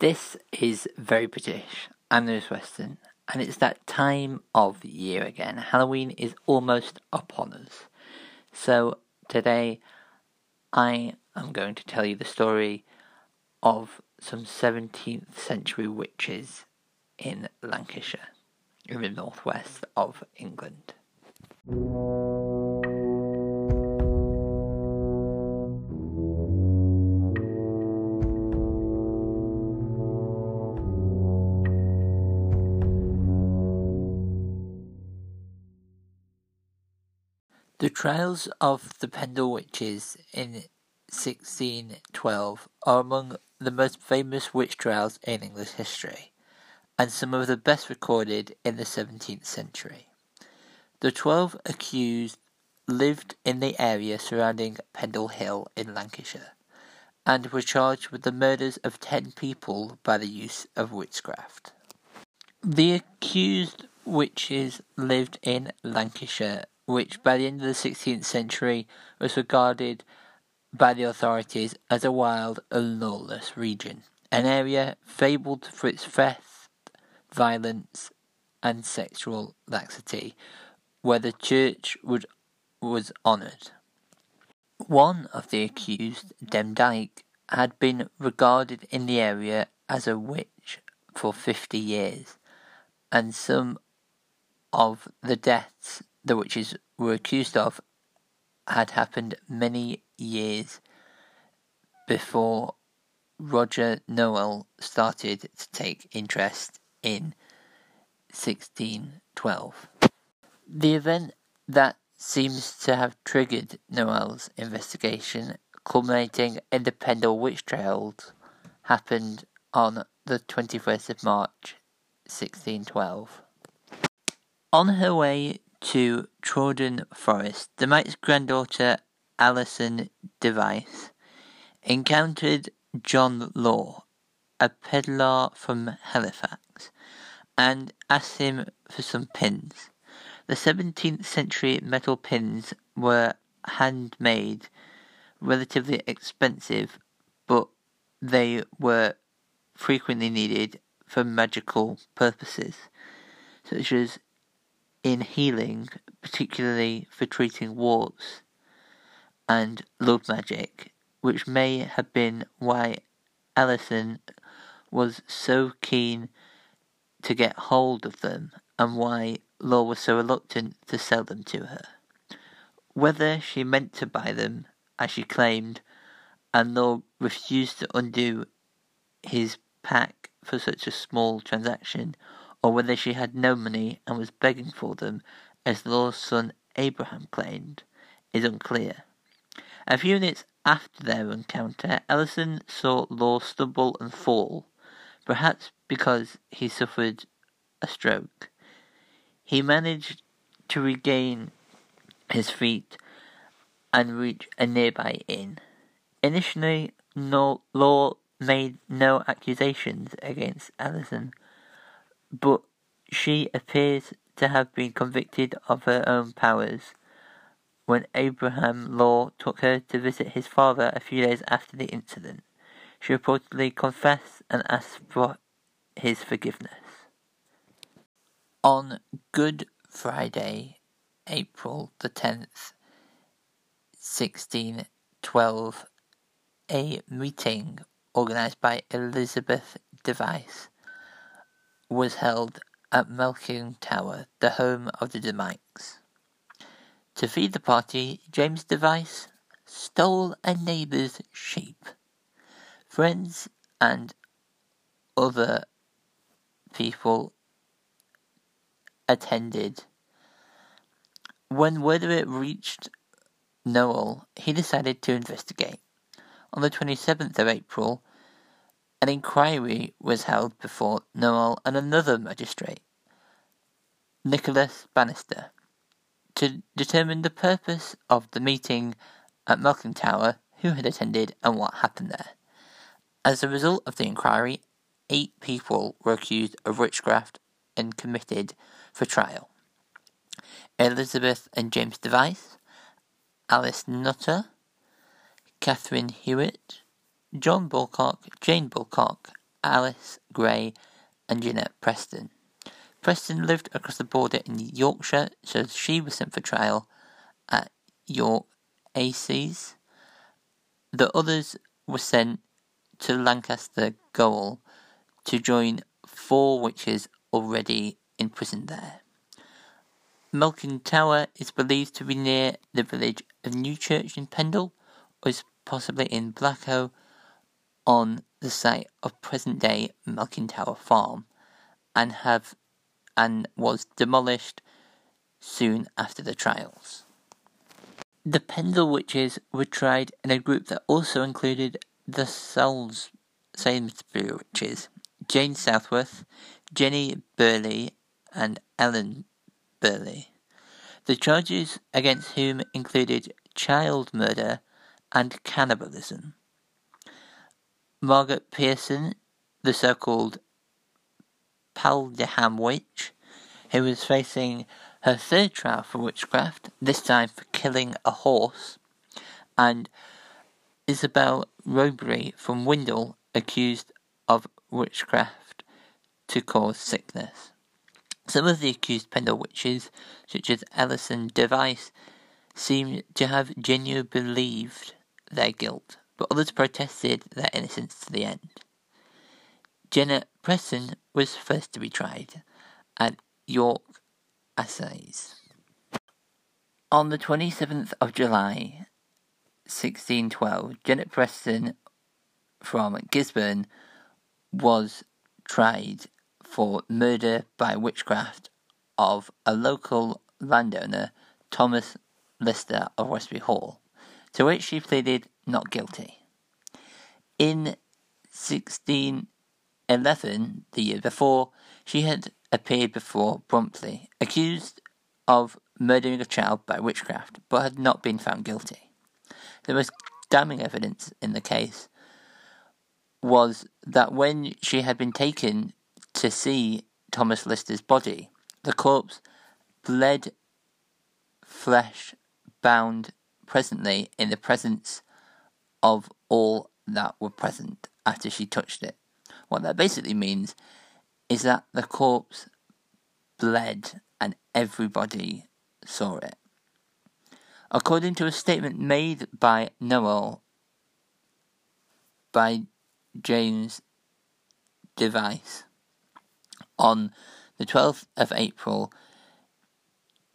This is very British. I'm Lewis Weston, and it's that time of year again. Halloween is almost upon us. So today I am going to tell you the story of some 17th century witches in Lancashire, in the northwest of England. The trials of the Pendle witches in 1612 are among the most famous witch trials in English history, and some of the best recorded in the 17th century. The twelve accused lived in the area surrounding Pendle Hill in Lancashire, and were charged with the murders of ten people by the use of witchcraft. The accused witches lived in Lancashire which by the end of the 16th century was regarded by the authorities as a wild and lawless region, an area fabled for its theft, violence, and sexual laxity, where the church would, was honoured. One of the accused, Demdike, had been regarded in the area as a witch for 50 years, and some of the deaths the witches were accused of had happened many years before Roger Nowell started to take interest in 1612. The event that seems to have triggered Nowell's investigation, culminating in the Pendle witch trials, happened on the 21st of March 1612. On her way to Trawden Forest, the knight's granddaughter Alison Device encountered John Law, a pedlar from Halifax, and asked him for some pins. The 17th century metal pins were handmade, relatively expensive, but they were frequently needed for magical purposes, such as in healing, particularly for treating warts and love magic, which may have been why Alison was so keen to get hold of them and why Law was so reluctant to sell them to her. Whether she meant to buy them, as she claimed, and Law refused to undo his pack for such a small transaction, or whether she had no money and was begging for them, as Law's son Abraham claimed, is unclear. A few minutes after their encounter, Alison saw Law stumble and fall, perhaps because he suffered a stroke. He managed to regain his feet and reach a nearby inn. Initially, Law made no accusations against Alison but she appears to have been convicted of her own powers when Abraham Law took her to visit his father a few days after the incident. She reportedly confessed and asked for his forgiveness. On Good Friday, April the 10th, 1612, a meeting organised by Elizabeth Device was held at Malkin Tower, the home of the De Demdikes. To feed the party, James Device stole a neighbour's sheep. Friends and other people attended. When word of it reached Nowell, he decided to investigate. On the 27th of April, an inquiry was held before Nowell and another magistrate, Nicholas Bannister, to determine the purpose of the meeting at Malkin Tower, who had attended, and what happened there. As a result of the inquiry, eight people were accused of witchcraft and committed for trial. Elizabeth and James Device, Alice Nutter, Catherine Hewitt, John Bulcock, Jane Bulcock, Alice Gray and Jeanette Preston. Preston lived across the border in Yorkshire, so she was sent for trial at York Assizes. The others were sent to Lancaster Gaol to join four witches already imprisoned there. Malkin Tower is believed to be near the village of Newchurch in Pendle, or is possibly in Blacko on the site of present-day Malkin Tower Farm, and have and was demolished soon after the trials. The Pendle witches were tried in a group that also included the Samlesbury witches, Jane Southworth, Jenny Burley, and Ellen Burley. The charges against whom included child murder and cannibalism. Margaret Pearson, the so called Padiham witch, who was facing her third trial for witchcraft, this time for killing a horse, and Isabel Robury from Windle, accused of witchcraft to cause sickness. Some of the accused Pendle witches, such as Alison Device, seem to have genuinely believed their guilt, but others protested their innocence to the end. Jenna Preston was first to be tried at York Assizes. On the 27th of July, 1612, Janet Preston from Gisburn was tried for murder by witchcraft of a local landowner, Thomas Lister of Westby Hall, to which she pleaded not guilty. In 1611, the year before, she had appeared before Bromley, accused of murdering a child by witchcraft, but had not been found guilty. The most damning evidence in the case was that when she had been taken to see Thomas Lister's body. The corpse bled flesh bound presently in the presence of all that were present after she touched it. What that basically means is that the corpse bled and everybody saw it. According to a statement made by Nowell by James Device, on the 12th of April,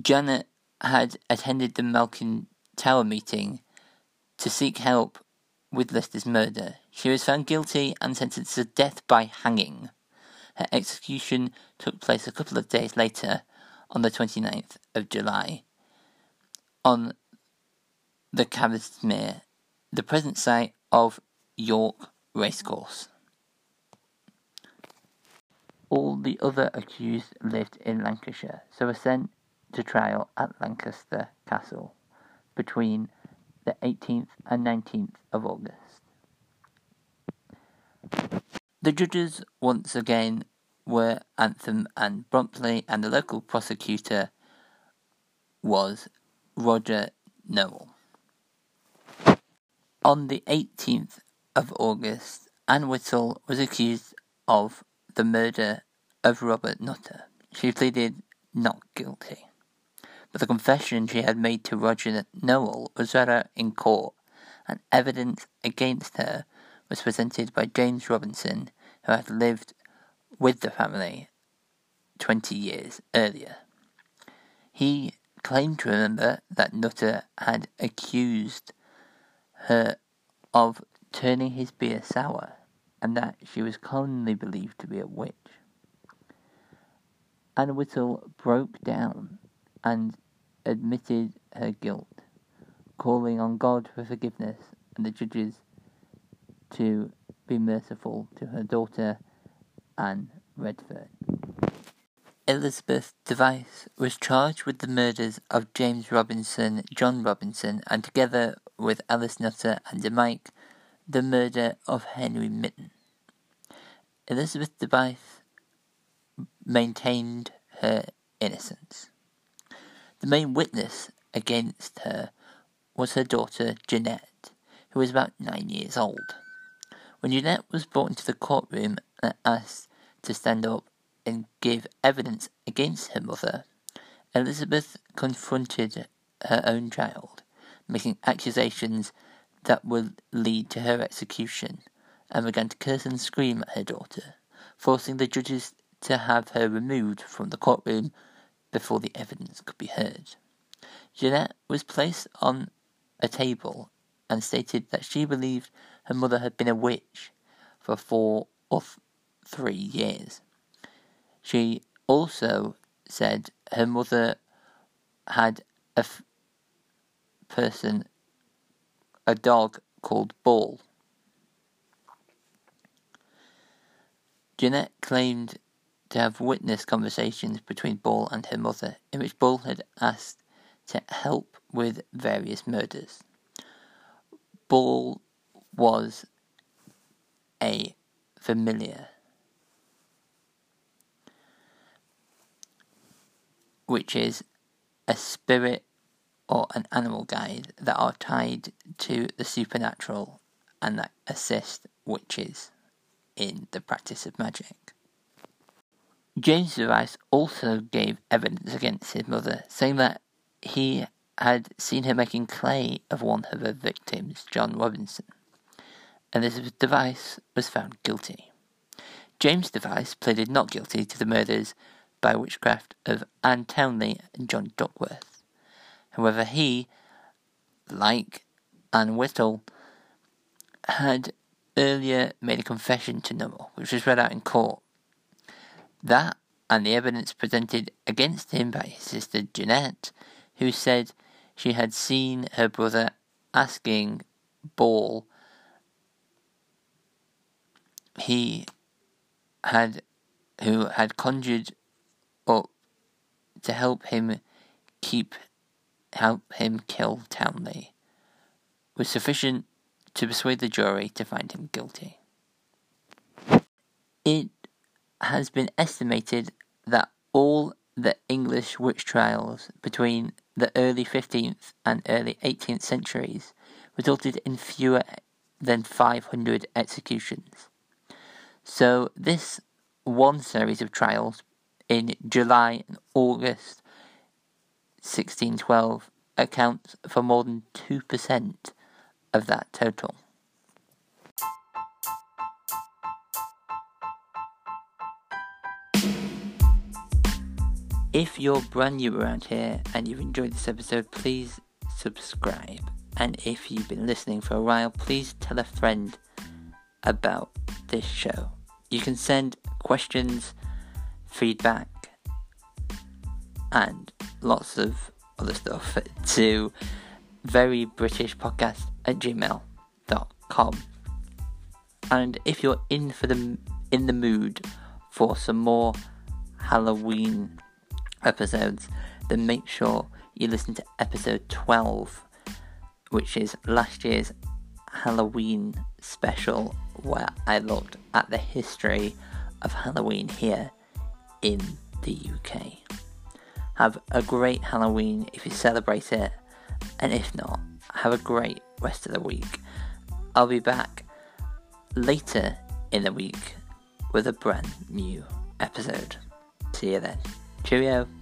Janet had attended the Malkin Tower meeting to seek help with Lister's murder. She was found guilty and sentenced to death by hanging. Her execution took place a couple of days later, on the 29th of July, on the Knavesmire, the present site of York Racecourse. All the other accused lived in Lancashire, so were sent to trial at Lancaster Castle between the 18th and 19th of August. The judges once again were Altham and Bromley, and the local prosecutor was Roger Nowell. On the 18th of August, Anne Whittle was accused of the murder of Robert Nutter. She pleaded not guilty. But the confession she had made to Roger Nowell was read out in court, and evidence against her was presented by James Robinson, who had lived with the family 20 years earlier. He claimed to remember that Nutter had accused her of turning his beer sour and that she was commonly believed to be a witch. Anne Whittle broke down and admitted her guilt, calling on God for forgiveness and the judges to be merciful to her daughter Anne Redfern. Elizabeth Device was charged with the murders of James Robinson, John Robinson, and together with Alice Nutter and Mike, the murder of Henry Mitton. Elizabeth Device maintained her innocence. The main witness against her was her daughter Jeanette, who was about nine years old. When Jeanette was brought into the courtroom, and asked to stand up and give evidence against her mother, Elizabeth confronted her own child, making accusations that would lead to her execution, and began to curse and scream at her daughter, forcing the judges to have her removed from the courtroom before the evidence could be heard. Jeanette was placed on a table and stated that she believed her mother had been a witch for four or three years. She also said her mother had a f- person, a dog called Bull. Jeanette claimed to have witnessed conversations between Bull and her mother, in which Bull had asked to help with various murders. Bull was a familiar, which is a spirit or an animal guide that are tied to the supernatural and that assist witches in the practice of magic. James Device also gave evidence against his mother, saying that he had seen her making clay of one of her victims, John Robinson, and this Device was found guilty. James Device pleaded not guilty to the murders by witchcraft of Anne Townley and John Duckworth. However, he, like Anne Whittle, had earlier made a confession to Nummel, which was read out in court. That and the evidence presented against him by his sister Jeanette, who said she had seen her brother asking Ball he had who had conjured up to help him keep help him kill Townley was sufficient to persuade the jury to find him guilty. It has been estimated that all the English witch trials between the early 15th and early 18th centuries resulted in fewer than 500 executions. So, this one series of trials in July and August 1612 accounts for more than 2% of that total. If you're brand new around here and you've enjoyed this episode, please subscribe. And if you've been listening for a while, please tell a friend about this show. You can send questions, feedback, and lots of other stuff to very British podcast at gmail.com. And if you're in for the in the mood for some more Halloween episodes, then make sure you listen to episode 12, which is last year's Halloween special, where I looked at the history of Halloween here in the UK. Have a great Halloween if you celebrate it, and if not, have a great rest of the week. I'll be back later in the week with a brand new episode. See you then. Cheerio.